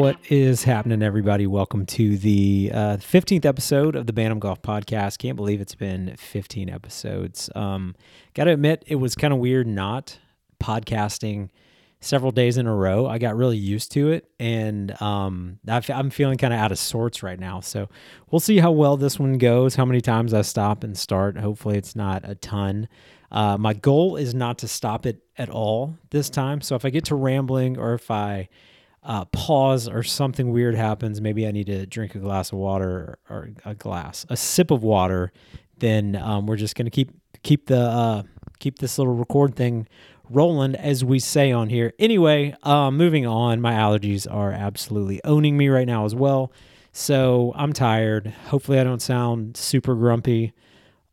What is happening, everybody? Welcome to the uh, 15th episode of the Bantam Golf Podcast. Can't believe it's been 15 episodes. Um, Got to admit, it was kind of weird not podcasting several days in a row. I got really used to it, and um, I'm feeling kind of out of sorts right now. So we'll see how well this one goes, how many times I stop and start. Hopefully, it's not a ton. Uh, my goal is not to stop it at all this time. So if I get to rambling or if I uh, pause or something weird happens, maybe I need to drink a glass of water or a glass, a sip of water, then um, we're just gonna keep keep the uh, keep this little record thing rolling, as we say on here. Anyway, uh, moving on. My allergies are absolutely owning me right now as well, so I'm tired. Hopefully, I don't sound super grumpy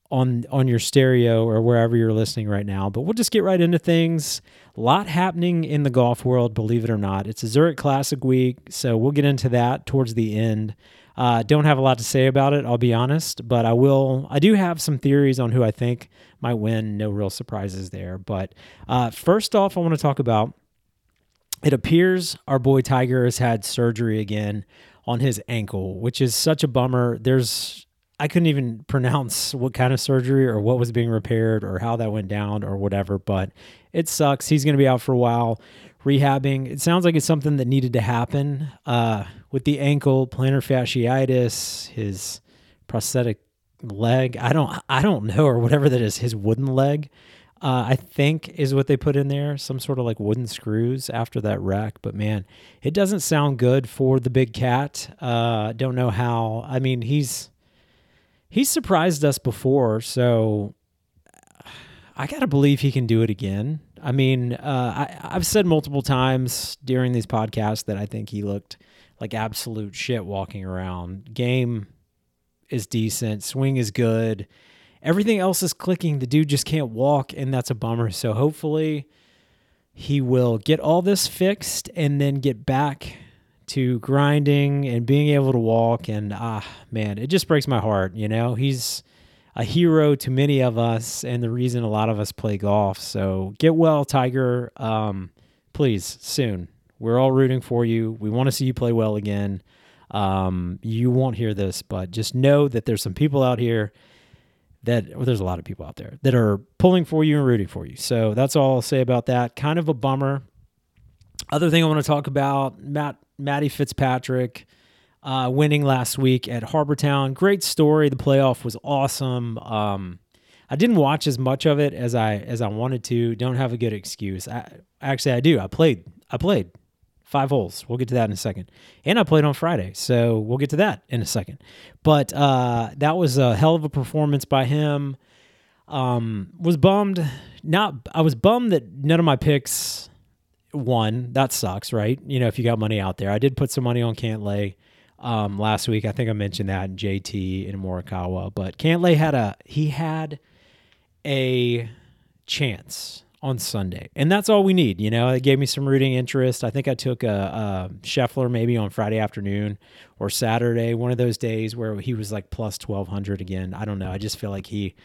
on on your stereo or wherever you're listening right now. But we'll just get right into things. A lot happening in the golf world, believe it or not. It's a Zurich Classic week, so we'll get into that towards the end. Uh, don't have a lot to say about it, I'll be honest, but I will. I do have some theories on who I think might win. No real surprises there. But uh, first off, I want to talk about. It appears our boy Tiger has had surgery again on his ankle, which is such a bummer. There's I couldn't even pronounce what kind of surgery or what was being repaired or how that went down or whatever, but it sucks. He's going to be out for a while rehabbing. It sounds like it's something that needed to happen uh, with the ankle, plantar fasciitis, his prosthetic leg. I don't, I don't know, or whatever that is, his wooden leg. Uh, I think is what they put in there, some sort of like wooden screws after that wreck. But man, it doesn't sound good for the big cat. Uh, don't know how. I mean, he's he's surprised us before, so I gotta believe he can do it again. I mean, uh, I, I've said multiple times during these podcasts that I think he looked like absolute shit walking around. Game is decent, swing is good, everything else is clicking. The dude just can't walk, and that's a bummer. So hopefully, he will get all this fixed and then get back to grinding and being able to walk. And ah, man, it just breaks my heart. You know, he's a hero to many of us and the reason a lot of us play golf. So get well, Tiger. Um, please, soon. We're all rooting for you. We want to see you play well again. Um, you won't hear this, but just know that there's some people out here that well, there's a lot of people out there that are pulling for you and rooting for you. So that's all I'll say about that. Kind of a bummer. Other thing I want to talk about, Matt Matty Fitzpatrick uh, winning last week at Harbour Town. Great story. The playoff was awesome. Um, I didn't watch as much of it as I as I wanted to. Don't have a good excuse. I, actually, I do. I played. I played five holes. We'll get to that in a second. And I played on Friday, so we'll get to that in a second. But uh, that was a hell of a performance by him. Um, was bummed. Not. I was bummed that none of my picks won, that sucks, right? You know, if you got money out there. I did put some money on Cantlay um, last week. I think I mentioned that in JT in Morikawa, but Cantlay had a he had a chance on Sunday, and that's all we need. You know, it gave me some rooting interest. I think I took a, a Scheffler maybe on Friday afternoon or Saturday, one of those days where he was like plus twelve hundred again. I don't know. I just feel like he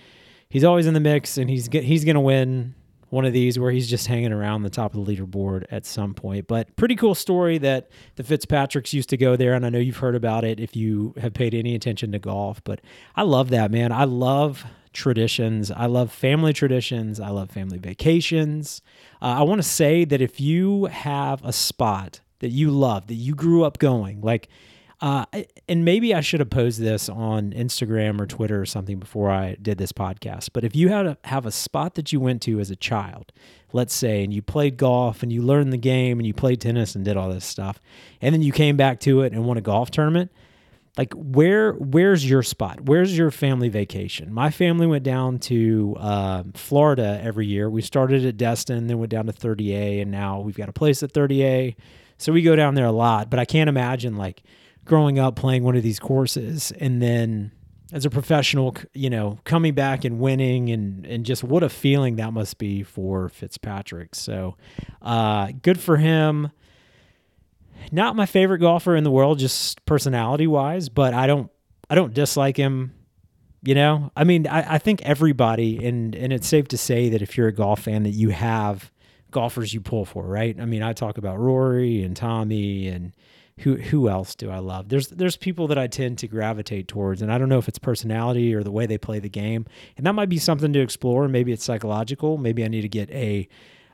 he's always in the mix, and he's he's gonna win one of these where he's just hanging around the top of the leaderboard at some point. But pretty cool story that the Fitzpatricks used to go there, and I know you've heard about it if you have paid any attention to golf. But I love that, man. I love traditions. I love family traditions. I love family vacations. Uh, I want to say that if you have a spot that you love, that you grew up going, like uh, and maybe I should have posed this on Instagram or Twitter or something before I did this podcast. But if you had a, have a spot that you went to as a child, let's say, and you played golf and you learned the game and you played tennis and did all this stuff, and then you came back to it and won a golf tournament, like where where's your spot? Where's your family vacation? My family went down to uh, Florida every year. We started at Destin, then went down to 30A, and now we've got a place at 30A. So we go down there a lot. But I can't imagine like growing up playing one of these courses and then as a professional, you know, coming back and winning and and just what a feeling that must be for Fitzpatrick. So, uh, good for him. Not my favorite golfer in the world, just personality wise, but I don't I don't dislike him. You know, I mean, I, I think everybody and and it's safe to say that if you're a golf fan, that you have golfers you pull for, right? I mean, I talk about Rory and Tommy and who who else do I love? There's there's people that I tend to gravitate towards, and I don't know if it's personality or the way they play the game, and that might be something to explore. Maybe it's psychological. Maybe I need to get a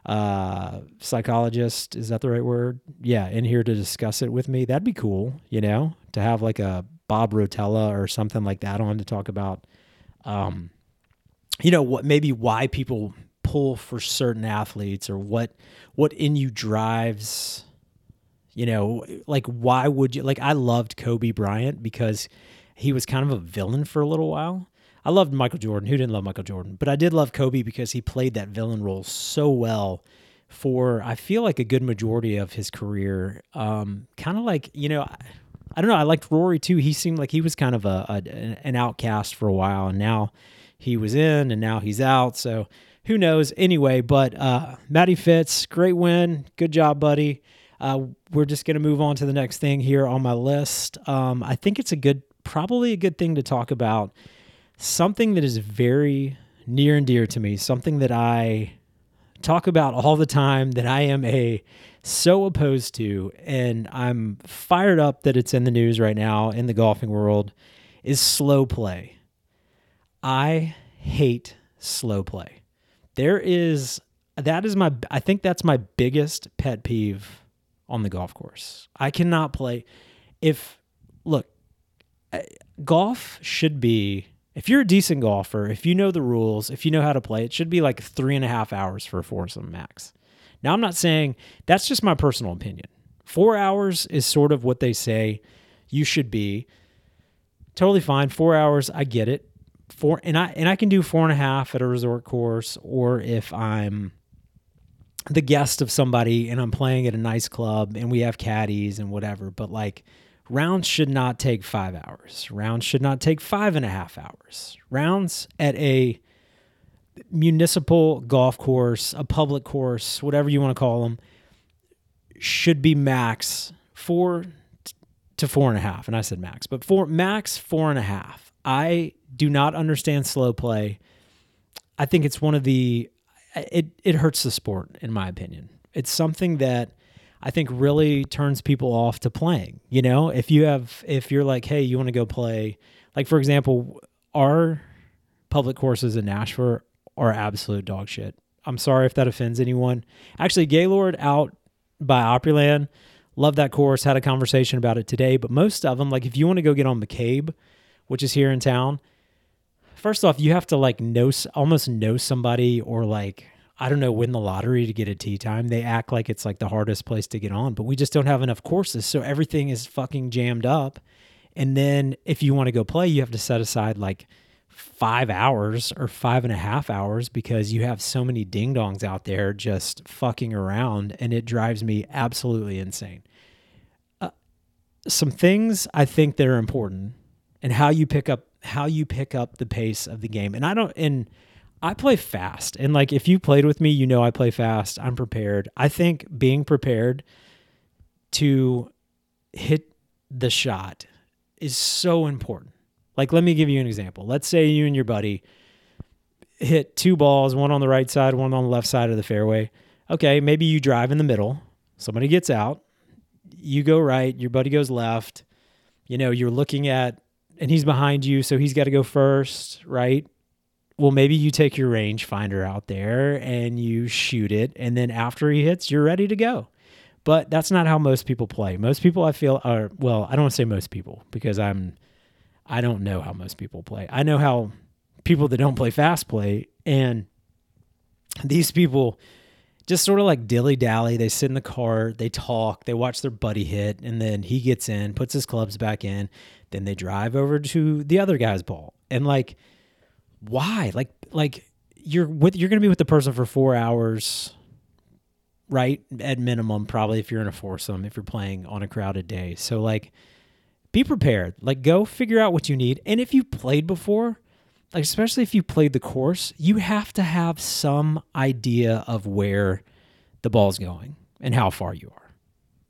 uh, psychologist. Is that the right word? Yeah, in here to discuss it with me. That'd be cool. You know, to have like a Bob Rotella or something like that on to talk about. Um, you know what? Maybe why people pull for certain athletes or what what in you drives you know, like why would you like I loved Kobe Bryant because he was kind of a villain for a little while. I loved Michael Jordan. Who didn't love Michael Jordan? But I did love Kobe because he played that villain role so well for I feel like a good majority of his career. Um, kind of like you know, I, I, don't know. I liked Rory too. He seemed like he was kind of a, a an outcast for a while, and now he was in, and now he's out. So who knows? Anyway, but uh, Matty Fitz, great win. Good job, buddy. Uh, we're just going to move on to the next thing here on my list. Um, I think it's a good, probably a good thing to talk about. Something that is very near and dear to me, something that I talk about all the time, that I am a so opposed to, and I'm fired up that it's in the news right now in the golfing world, is slow play. I hate slow play. There is that is my I think that's my biggest pet peeve on the golf course. I cannot play. If, look, golf should be, if you're a decent golfer, if you know the rules, if you know how to play, it should be like three and a half hours for a foursome max. Now, I'm not saying that's just my personal opinion. Four hours is sort of what they say you should be. Totally fine. Four hours, I get it. Four and I and I can do four and a half at a resort course, or if I'm the guest of somebody and I'm playing at a nice club and we have caddies and whatever, but like rounds should not take five hours. Rounds should not take five and a half hours. Rounds at a municipal golf course, a public course, whatever you want to call them, should be max four to four and a half. And I said max, but four max four and a half. I do not understand slow play. I think it's one of the it it hurts the sport in my opinion. It's something that I think really turns people off to playing. You know, if you have if you're like, hey, you want to go play, like for example, our public courses in Nashville are absolute dog shit. I'm sorry if that offends anyone. Actually, Gaylord out by Opryland, love that course. Had a conversation about it today, but most of them, like if you want to go get on McCabe, which is here in town, first off, you have to like know almost know somebody or like I don't know win the lottery to get a tee time. They act like it's like the hardest place to get on, but we just don't have enough courses, so everything is fucking jammed up. And then if you want to go play, you have to set aside like five hours or five and a half hours because you have so many ding dongs out there just fucking around, and it drives me absolutely insane. Uh, some things I think that are important and how you pick up how you pick up the pace of the game. And I don't and I play fast. And like if you played with me, you know I play fast. I'm prepared. I think being prepared to hit the shot is so important. Like let me give you an example. Let's say you and your buddy hit two balls, one on the right side, one on the left side of the fairway. Okay, maybe you drive in the middle. Somebody gets out. You go right, your buddy goes left. You know, you're looking at and he's behind you, so he's got to go first, right? Well, maybe you take your rangefinder out there and you shoot it, and then after he hits, you're ready to go. But that's not how most people play. Most people, I feel, are well. I don't want to say most people because I'm, I don't know how most people play. I know how people that don't play fast play, and these people just sort of like dilly dally. They sit in the car, they talk, they watch their buddy hit, and then he gets in, puts his clubs back in, then they drive over to the other guy's ball. And like, why? Like, like you're with you're gonna be with the person for four hours, right? At minimum, probably if you're in a foursome, if you're playing on a crowded day. So like, be prepared. Like, go figure out what you need. And if you played before, like especially if you played the course, you have to have some idea of where the ball's going and how far you are.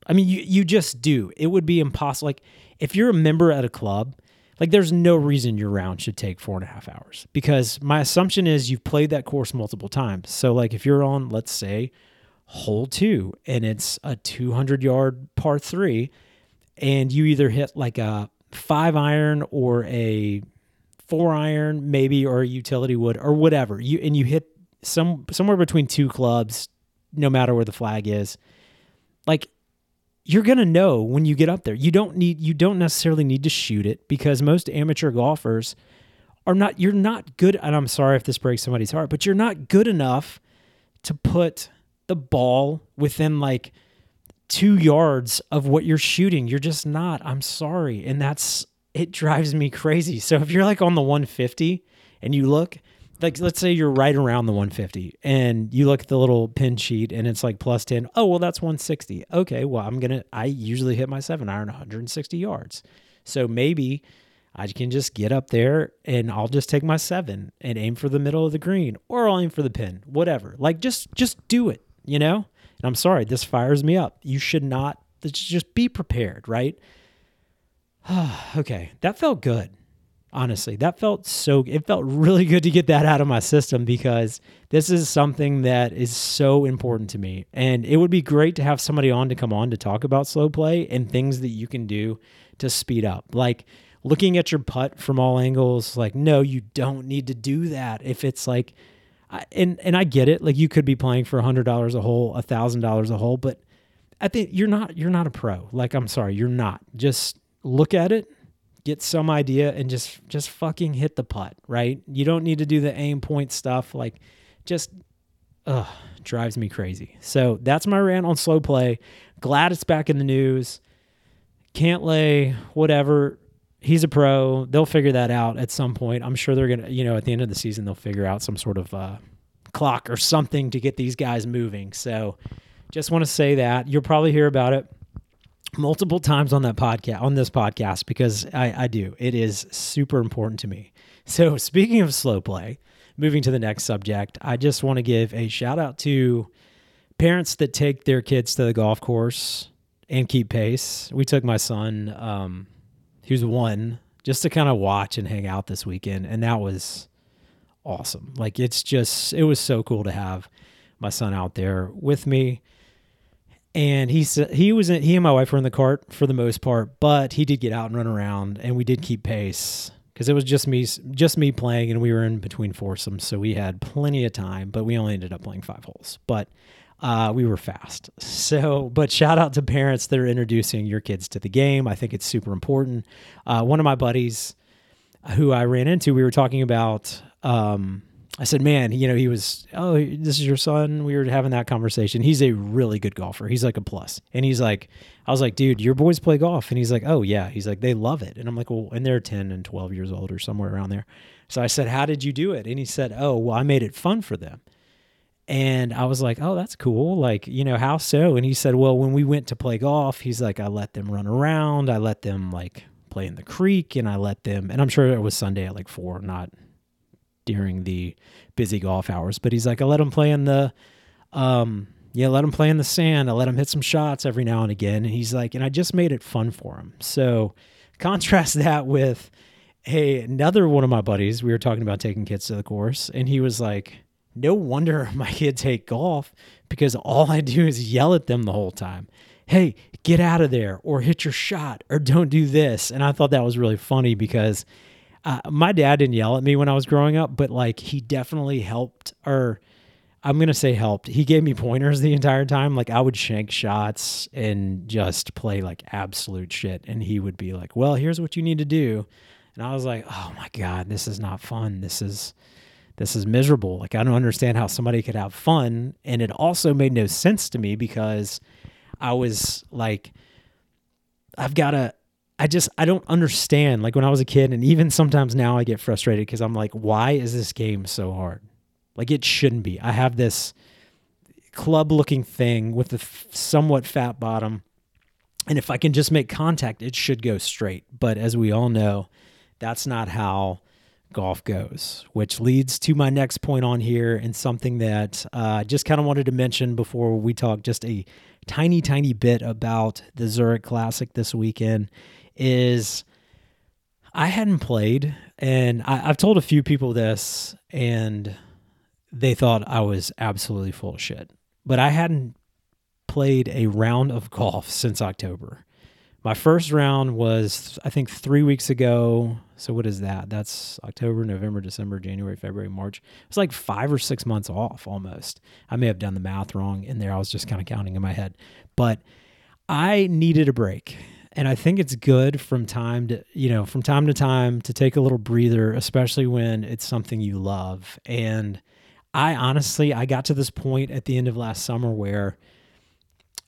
I mean, you you just do. It would be impossible. Like if you're a member at a club, like there's no reason your round should take four and a half hours because my assumption is you've played that course multiple times. So like if you're on, let's say, hole two and it's a 200 yard par three, and you either hit like a five iron or a four iron, maybe, or a utility wood or whatever. You and you hit some somewhere between two clubs, no matter where the flag is. Like you're gonna know when you get up there. You don't need you don't necessarily need to shoot it because most amateur golfers are not you're not good and I'm sorry if this breaks somebody's heart, but you're not good enough to put the ball within like two yards of what you're shooting. You're just not. I'm sorry. And that's it drives me crazy. So if you're like on the 150 and you look, like let's say you're right around the 150 and you look at the little pin sheet and it's like plus 10. Oh, well, that's 160. Okay, well, I'm going to, I usually hit my seven iron 160 yards. So maybe I can just get up there and I'll just take my seven and aim for the middle of the green or I'll aim for the pin, whatever. Like just, just do it, you know? And I'm sorry, this fires me up. You should not, just be prepared, right? okay, that felt good. Honestly, that felt so, it felt really good to get that out of my system because this is something that is so important to me. And it would be great to have somebody on to come on to talk about slow play and things that you can do to speed up. Like, looking at your putt from all angles like no you don't need to do that if it's like and and I get it like you could be playing for a hundred dollars a hole a thousand dollars a hole but I think you're not you're not a pro like I'm sorry you're not just look at it get some idea and just just fucking hit the putt right? You don't need to do the aim point stuff like just ugh drives me crazy. So that's my rant on slow play. Glad it's back in the news. Cantlay whatever. He's a pro. They'll figure that out at some point. I'm sure they're gonna, you know, at the end of the season, they'll figure out some sort of uh, clock or something to get these guys moving. So, just want to say that. You'll probably hear about it multiple times on that podcast on this podcast because I, I do. It is super important to me. So, speaking of slow play, moving to the next subject, I just want to give a shout out to parents that take their kids to the golf course and keep pace. We took my son. Um, was one just to kind of watch and hang out this weekend, and that was awesome. Like it's just it was so cool to have my son out there with me. And he said he was in, he and my wife were in the cart for the most part, but he did get out and run around, and we did keep pace because it was just me just me playing, and we were in between foursomes, so we had plenty of time. But we only ended up playing five holes. But uh, we were fast. So, but shout out to parents that are introducing your kids to the game. I think it's super important. Uh, one of my buddies who I ran into, we were talking about. Um, I said, "Man, you know, he was. Oh, this is your son." We were having that conversation. He's a really good golfer. He's like a plus. and he's like, I was like, "Dude, your boys play golf," and he's like, "Oh yeah." He's like, "They love it," and I'm like, "Well," and they're ten and twelve years old or somewhere around there. So I said, "How did you do it?" And he said, "Oh, well, I made it fun for them." And I was like, oh, that's cool. Like, you know, how so? And he said, well, when we went to play golf, he's like, I let them run around. I let them like play in the creek and I let them, and I'm sure it was Sunday at like four, not during the busy golf hours, but he's like, I let him play in the, um, yeah, let him play in the sand. I let him hit some shots every now and again. And he's like, and I just made it fun for him. So contrast that with, hey, another one of my buddies, we were talking about taking kids to the course, and he was like, no wonder my kids hate golf because all I do is yell at them the whole time. Hey, get out of there, or hit your shot, or don't do this. And I thought that was really funny because uh, my dad didn't yell at me when I was growing up, but like he definitely helped, or I'm to say helped. He gave me pointers the entire time. Like I would shank shots and just play like absolute shit. And he would be like, well, here's what you need to do. And I was like, oh my God, this is not fun. This is this is miserable. Like I don't understand how somebody could have fun. And it also made no sense to me because I was like, I've got to, I just, I don't understand. Like when I was a kid, and even sometimes now I get frustrated because I'm like, why is this game so hard? Like it shouldn't be. I have this club looking thing with a f- somewhat fat bottom. And if I can just make contact, it should go straight. But as we all know, that's not how golf goes, which leads to my next point on here and something that I uh, just kind of wanted to mention before we talk just a tiny, tiny bit about the Zurich Classic this weekend is I hadn't played, and I, I've told a few people this, and they thought I was absolutely full of shit. But I hadn't played a round of golf since October. My first round was, I think, three weeks ago. So what is that? That's October, November, December, January, February, March. It was like five or six months off almost. I may have done the math wrong in there. I was just kind of counting in my head. But I needed a break. And I think it's good from time to, you know, from time to time to take a little breather, especially when it's something you love. And I honestly, I got to this point at the end of last summer where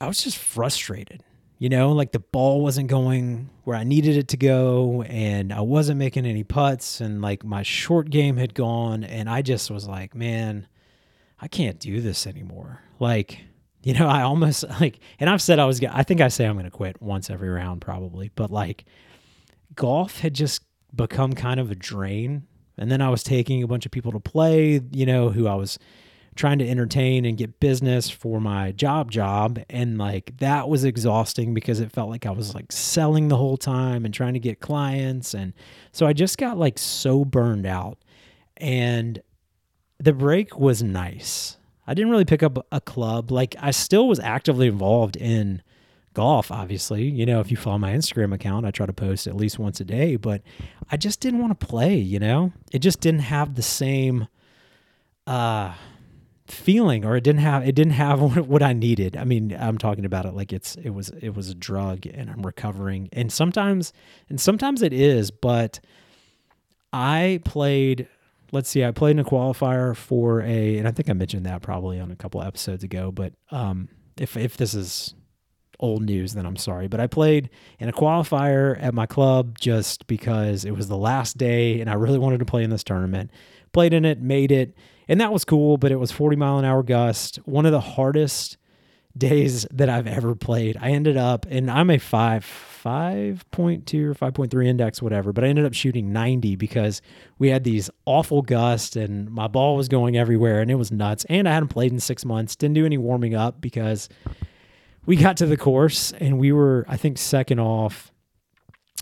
I was just frustrated. You know, like the ball wasn't going where I needed it to go, and I wasn't making any putts, and like my short game had gone. And I just was like, man, I can't do this anymore. Like, you know, I almost like, and I've said I was, I think I say I'm going to quit once every round probably, but like golf had just become kind of a drain. And then I was taking a bunch of people to play, you know, who I was trying to entertain and get business for my job job and like that was exhausting because it felt like I was like selling the whole time and trying to get clients and so I just got like so burned out and the break was nice. I didn't really pick up a club like I still was actively involved in golf obviously you know if you follow my instagram account i try to post at least once a day but i just didn't want to play you know it just didn't have the same uh feeling or it didn't have it didn't have what I needed. I mean, I'm talking about it like it's it was it was a drug and I'm recovering. And sometimes and sometimes it is, but I played let's see, I played in a qualifier for a and I think I mentioned that probably on a couple episodes ago, but um if if this is old news, then I'm sorry. But I played in a qualifier at my club just because it was the last day and I really wanted to play in this tournament. Played in it, made it and that was cool, but it was 40 mile an hour gust. One of the hardest days that I've ever played. I ended up, and I'm a five, 5.2 or 5.3 index, whatever, but I ended up shooting 90 because we had these awful gusts and my ball was going everywhere and it was nuts. And I hadn't played in six months, didn't do any warming up because we got to the course and we were, I think, second off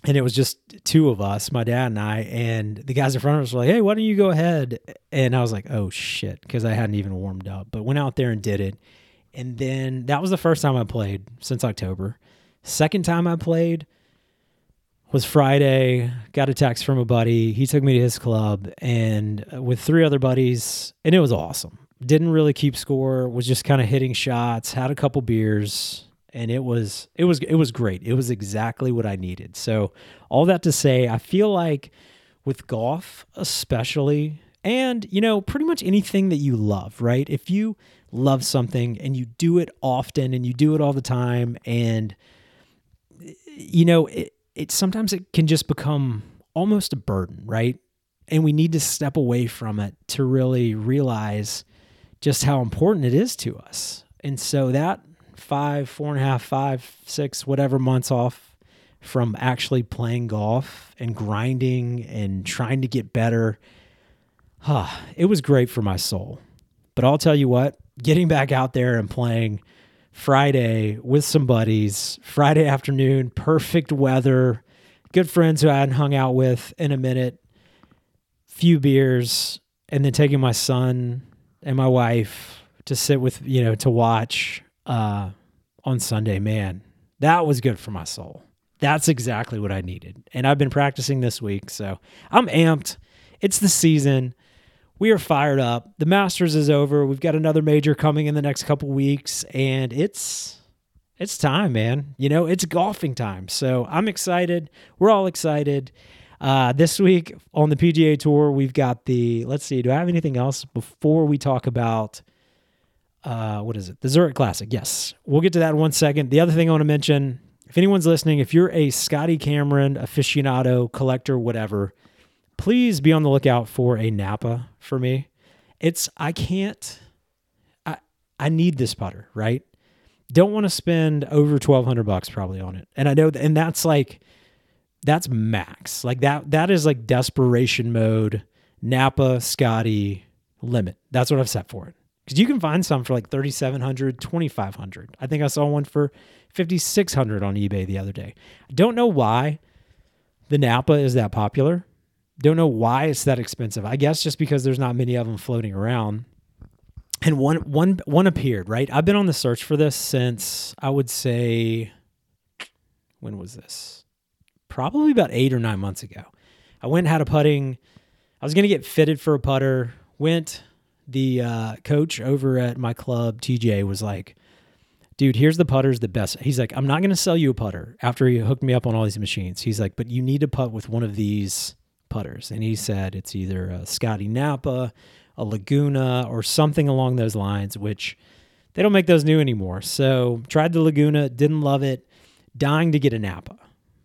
and it was just two of us, my dad and I, and the guys in front of us were like, "Hey, why don't you go ahead?" And I was like, "Oh shit," because I hadn't even warmed up, but went out there and did it. And then that was the first time I played since October. Second time I played was Friday. Got a text from a buddy. He took me to his club and uh, with three other buddies, and it was awesome. Didn't really keep score. Was just kind of hitting shots. Had a couple beers and it was it was it was great. It was exactly what I needed. So all that to say, I feel like with golf especially and you know pretty much anything that you love, right? If you love something and you do it often and you do it all the time and you know it it sometimes it can just become almost a burden, right? And we need to step away from it to really realize just how important it is to us. And so that five, four and a half, five, six, whatever months off from actually playing golf and grinding and trying to get better. Huh, it was great for my soul. But I'll tell you what, getting back out there and playing Friday with some buddies, Friday afternoon, perfect weather, good friends who I hadn't hung out with in a minute, few beers, and then taking my son and my wife to sit with, you know, to watch uh, on Sunday, man, that was good for my soul. That's exactly what I needed. And I've been practicing this week, so I'm amped. It's the season. We are fired up. The Masters is over. We've got another major coming in the next couple weeks, and it's it's time, man. You know, it's golfing time. So I'm excited. We're all excited. Uh, this week on the PGA Tour, we've got the. Let's see. Do I have anything else before we talk about uh, what is it? The Zurich Classic. Yes. We'll get to that in one second. The other thing I want to mention if anyone's listening, if you're a Scotty Cameron aficionado, collector, whatever, please be on the lookout for a Napa for me. It's, I can't, I, I need this putter, right? Don't want to spend over 1200 bucks probably on it. And I know, and that's like, that's max. Like that, that is like desperation mode, Napa, Scotty limit. That's what I've set for it because you can find some for like 3700 2500 i think i saw one for 5600 on ebay the other day i don't know why the napa is that popular don't know why it's that expensive i guess just because there's not many of them floating around and one one one appeared right i've been on the search for this since i would say when was this? Probably about eight or nine months ago. I went and had a putting. I was going to get fitted for a putter. Went. The uh, coach over at my club, TJ, was like, dude, here's the putters, the best. He's like, I'm not going to sell you a putter after he hooked me up on all these machines. He's like, but you need to putt with one of these putters. And he said it's either a Scotty Napa, a Laguna, or something along those lines, which they don't make those new anymore. So tried the Laguna, didn't love it, dying to get a Napa.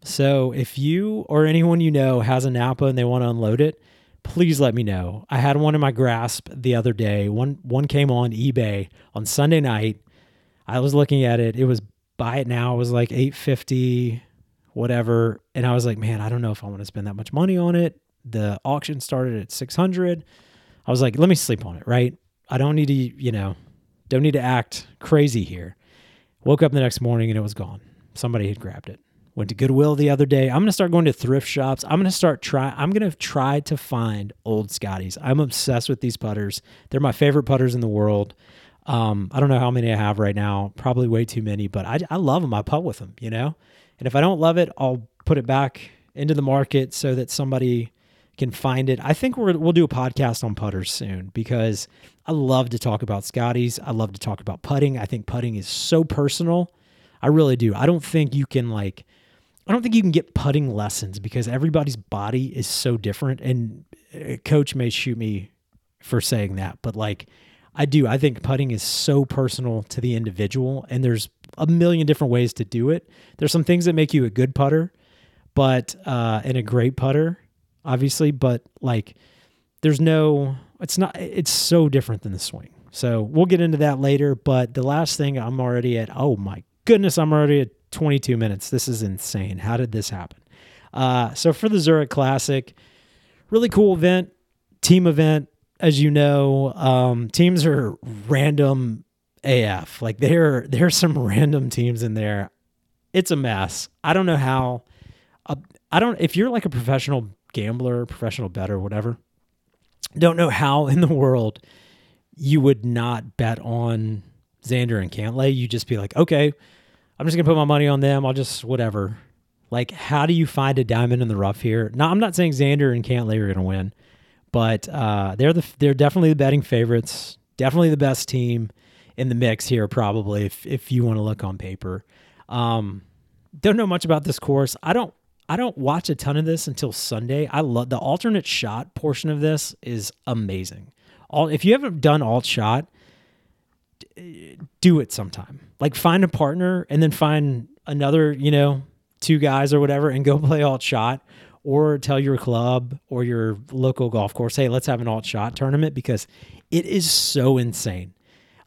So if you or anyone you know has a Napa and they want to unload it, please let me know. I had one in my grasp the other day. One one came on eBay on Sunday night. I was looking at it. It was buy it now. It was like 850 whatever. And I was like, man, I don't know if I want to spend that much money on it. The auction started at 600. I was like, let me sleep on it, right? I don't need to, you know, don't need to act crazy here. Woke up the next morning and it was gone. Somebody had grabbed it. Went to Goodwill the other day. I'm gonna start going to thrift shops. I'm gonna start try. I'm gonna try to find old Scotties. I'm obsessed with these putters. They're my favorite putters in the world. Um, I don't know how many I have right now. Probably way too many, but I, I love them. I putt with them, you know. And if I don't love it, I'll put it back into the market so that somebody can find it. I think we will do a podcast on putters soon because I love to talk about Scotties. I love to talk about putting. I think putting is so personal. I really do. I don't think you can like I don't think you can get putting lessons because everybody's body is so different. And a coach may shoot me for saying that, but like I do, I think putting is so personal to the individual, and there's a million different ways to do it. There's some things that make you a good putter, but uh, and a great putter, obviously, but like there's no, it's not, it's so different than the swing. So we'll get into that later. But the last thing I'm already at, oh my goodness, I'm already at 22 minutes. This is insane. How did this happen? Uh, so for the Zurich Classic, really cool event, team event. As you know, um, teams are random AF. Like there, there's some random teams in there. It's a mess. I don't know how. Uh, I don't. If you're like a professional gambler, professional better, whatever, don't know how in the world you would not bet on Xander and Cantlay. You just be like, okay, I'm just gonna put my money on them. I'll just whatever. Like, how do you find a diamond in the rough here? Now, I'm not saying Xander and Cantlay are gonna win, but uh, they're the they're definitely the betting favorites. Definitely the best team in the mix here, probably if if you want to look on paper. Um, don't know much about this course. I don't I don't watch a ton of this until Sunday. I love the alternate shot portion of this is amazing. All if you haven't done alt shot, do it sometime. Like find a partner and then find another, you know, two guys or whatever and go play alt shot or tell your club or your local golf course, hey, let's have an alt shot tournament because it is so insane.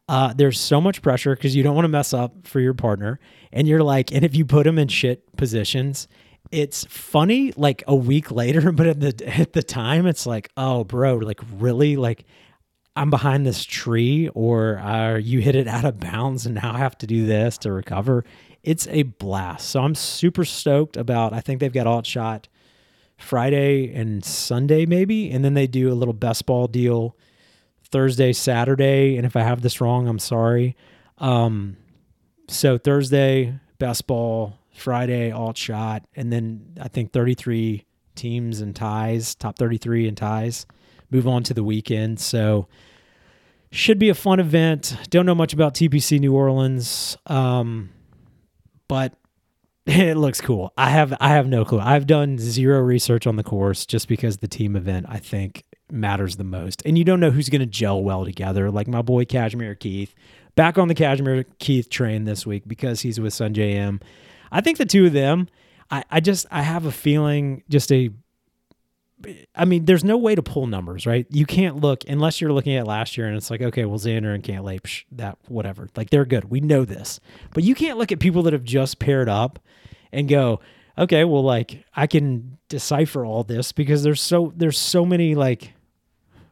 Uh, there's so much pressure because you don't want to mess up for your partner. And you're like, and if you put them in shit positions, it's funny like a week later, but at the at the time, it's like, oh, bro, like really, like I'm behind this tree or uh, you hit it out of bounds and now I have to do this to recover. It's a blast. So I'm super stoked about, I think they've got alt shot Friday and Sunday maybe. And then they do a little best ball deal Thursday, Saturday. And if I have this wrong, I'm sorry. Um, so Thursday, best ball, Friday, alt shot. And then I think 33 teams and ties, top 33 and ties move on to the weekend. So should be a fun event. Don't know much about TPC New Orleans, um, but it looks cool. I have I have no clue. I've done zero research on the course just because the team event I think matters the most. And you don't know who's going to gel well together. Like my boy Cashmere Keith, back on the Cashmere Keith train this week because he's with Sungjae Im. I think the two of them. I, I just I have a feeling just a I mean, there's no way to pull numbers, right? You can't look unless you're looking at last year and it's like, okay, well, Xander and Cantlay, psh, that whatever. Like they're good. We know this. But you can't look at people that have just paired up and go, okay, well, like I can decipher all this because there's so there's so many like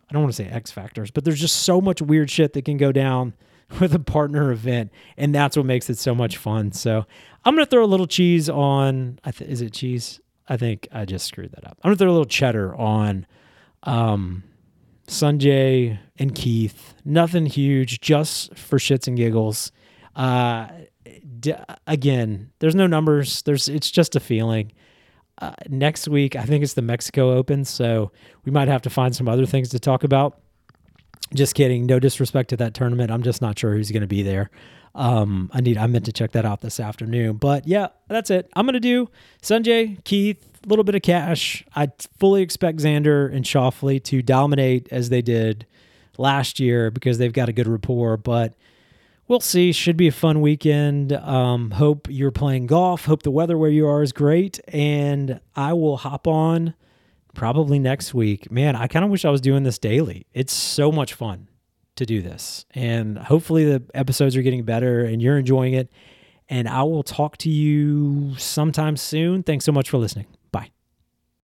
I don't want to say X factors, but there's just so much weird shit that can go down with a partner event, and that's what makes it so much fun. So I'm gonna throw a little cheese on. Th- is it cheese? I think I just screwed that up. I'm gonna throw a little cheddar on um, and Keith. Nothing huge, just for shits and giggles. Uh, d- again, there's no numbers. There's it's just a feeling. Uh, next week, I think it's the Mexico Open, so we might have to find some other things to talk about. Just kidding. No disrespect to that tournament. I'm just not sure who's going to be there. Um, I need. I meant to check that out this afternoon. But yeah, that's it. I'm gonna do Sungjae, Keith, a little bit of cash. I fully expect Xander and Schauffele to dominate as they did last year because they've got a good rapport. But we'll see. Should be a fun weekend. Um, hope you're playing golf. Hope the weather where you are is great. And I will hop on probably next week. Man, I kind of wish I was doing this daily. It's so much fun to do this. And hopefully the episodes are getting better and you're enjoying it. And I will talk to you sometime soon. Thanks so much for listening.